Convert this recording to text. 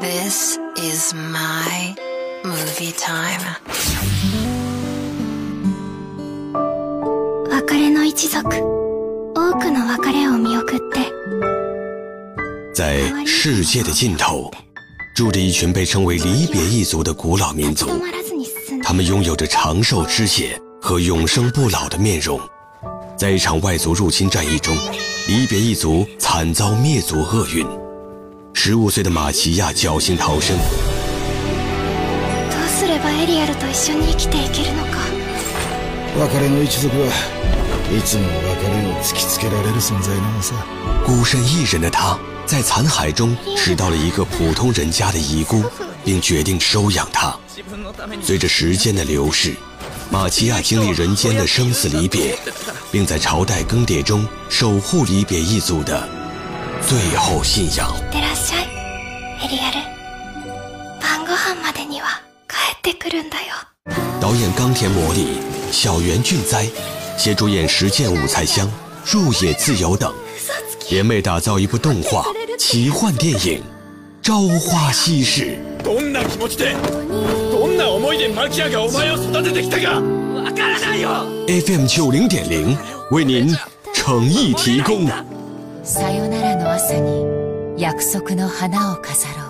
This is my movie time。一族，多くの別れを見送って。在世界的尽头，住着一群被称为离别一族的古老民族，他们拥有着长寿之血和永生不老的面容。在一场外族入侵战役中，离别一族惨遭灭族厄运。十五岁的马奇亚侥幸逃生。一一族存在孤身一人的他，在残骸中拾到了一个普通人家的遗孤，并决定收养他。随着时间的流逝，马奇亚经历人间的生死离别，并在朝代更迭中守护离别一族的。最后信仰。导演冈田模拟、小原俊哉，携主演石剑吾才香、入野自由等，联袂打造一部动画奇幻电影《朝花夕拾》。FM 九零点零为您诚意提供。に約束の花を飾ろう